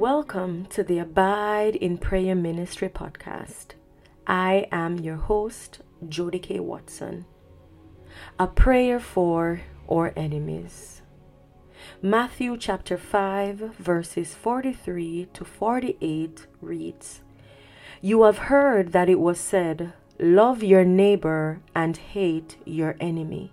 Welcome to the Abide in Prayer Ministry podcast. I am your host, Jody K. Watson. A prayer for our enemies. Matthew chapter 5, verses 43 to 48 reads You have heard that it was said, Love your neighbor and hate your enemy.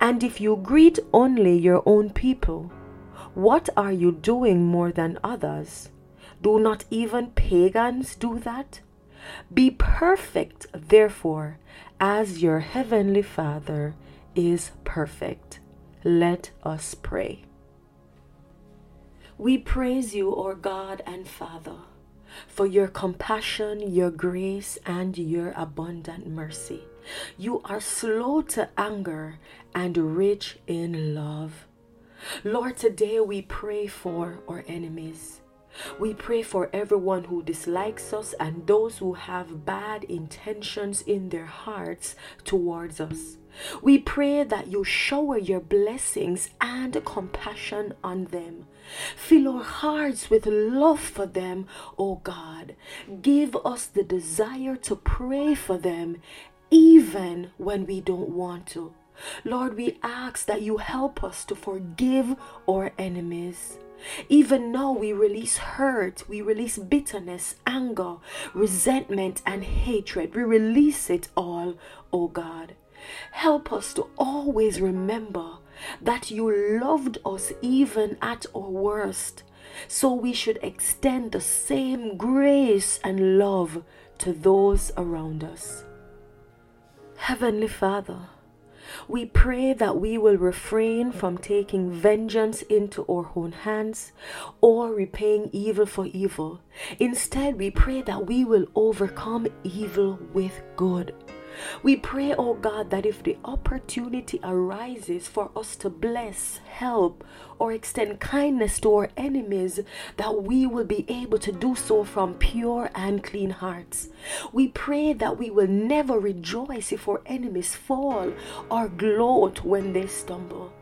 And if you greet only your own people, what are you doing more than others? Do not even pagans do that? Be perfect, therefore, as your heavenly Father is perfect. Let us pray. We praise you, O God and Father, for your compassion, your grace, and your abundant mercy. You are slow to anger and rich in love. Lord, today we pray for our enemies. We pray for everyone who dislikes us and those who have bad intentions in their hearts towards us. We pray that you shower your blessings and compassion on them. Fill our hearts with love for them, O God. Give us the desire to pray for them even when we don't want to. Lord, we ask that you help us to forgive our enemies. Even now, we release hurt, we release bitterness, anger, resentment, and hatred. We release it all, oh God. Help us to always remember that you loved us even at our worst. So we should extend the same grace and love to those around us. Heavenly Father, we pray that we will refrain from taking vengeance into our own hands or repaying evil for evil. Instead, we pray that we will overcome evil with good. We pray, oh God, that if the opportunity arises for us to bless, help, or extend kindness to our enemies, that we will be able to do so from pure and clean hearts. We pray that we will never rejoice if our enemies fall or gloat when they stumble.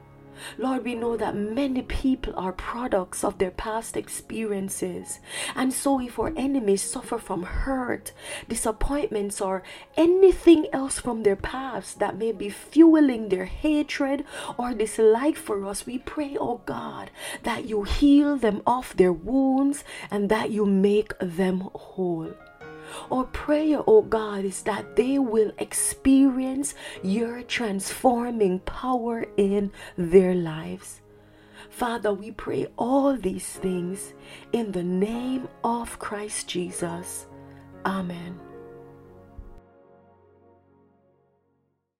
Lord, we know that many people are products of their past experiences. And so, if our enemies suffer from hurt, disappointments, or anything else from their past that may be fueling their hatred or dislike for us, we pray, oh God, that you heal them of their wounds and that you make them whole. Our prayer, oh God, is that they will experience your transforming power in their lives. Father, we pray all these things in the name of Christ Jesus. Amen.